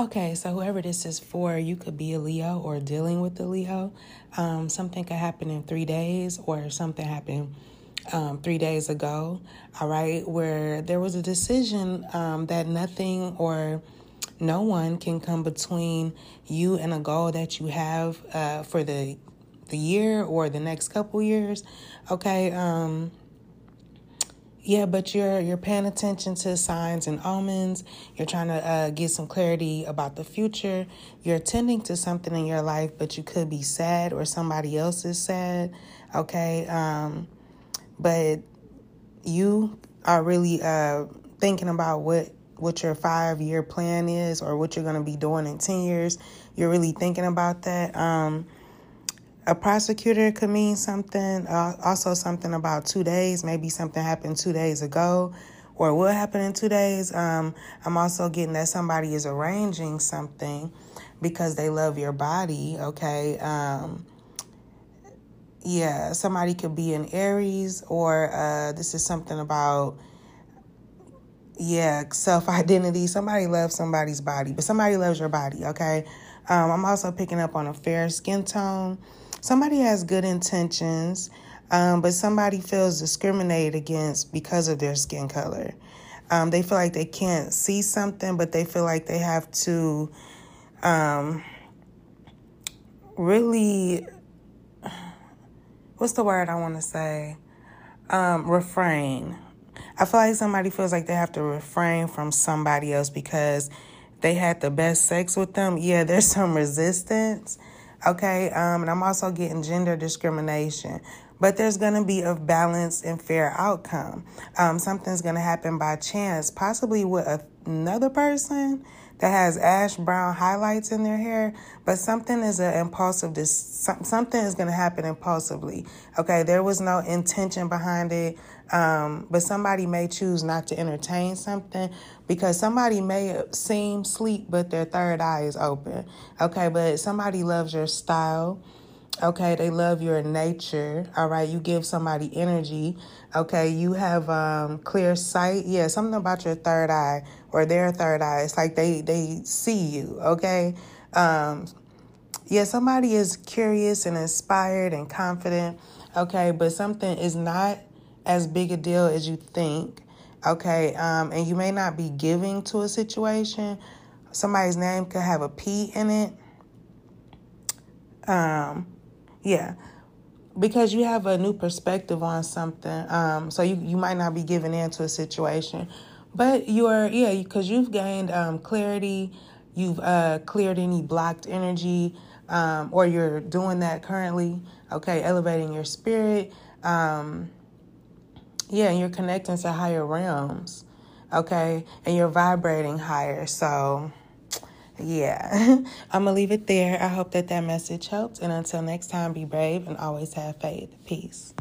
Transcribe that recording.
Okay, so whoever this is for, you could be a Leo or dealing with a Leo. Um, something could happen in three days, or something happened um, three days ago. All right, where there was a decision um, that nothing or no one can come between you and a goal that you have uh, for the the year or the next couple years. Okay. Um, yeah, but you're you're paying attention to signs and omens. You're trying to uh, get some clarity about the future. You're attending to something in your life, but you could be sad or somebody else is sad. Okay, um, but you are really uh, thinking about what what your five year plan is or what you're going to be doing in ten years. You're really thinking about that. Um, a prosecutor could mean something, uh, also something about two days. Maybe something happened two days ago or will happen in two days. Um, I'm also getting that somebody is arranging something because they love your body, okay? Um, yeah, somebody could be in Aries, or uh, this is something about, yeah, self identity. Somebody loves somebody's body, but somebody loves your body, okay? Um, I'm also picking up on a fair skin tone somebody has good intentions, um, but somebody feels discriminated against because of their skin color. Um, they feel like they can't see something, but they feel like they have to um, really, what's the word I want to say? Um, refrain. I feel like somebody feels like they have to refrain from somebody else because they had the best sex with them. Yeah, there's some resistance Okay, um, and I'm also getting gender discrimination. But there's going to be a balanced and fair outcome. Um, something's going to happen by chance, possibly with another person that has ash brown highlights in their hair, but something is an impulsive, something is going to happen impulsively. Okay, there was no intention behind it, um, but somebody may choose not to entertain something because somebody may seem sleep, but their third eye is open. Okay, but somebody loves your style. Okay, they love your nature. All right, you give somebody energy. Okay, you have um, clear sight. Yeah, something about your third eye or their third eye. It's like they they see you. Okay, um, yeah, somebody is curious and inspired and confident. Okay, but something is not as big a deal as you think. Okay, um, and you may not be giving to a situation. Somebody's name could have a P in it. Um, yeah. Because you have a new perspective on something. Um, so you, you might not be giving in to a situation. But you are, yeah, because you've gained um, clarity, you've uh, cleared any blocked energy, um, or you're doing that currently, okay, elevating your spirit. Um, yeah, and you're connecting to higher realms, okay, and you're vibrating higher. So, yeah, I'm gonna leave it there. I hope that that message helped. And until next time, be brave and always have faith. Peace.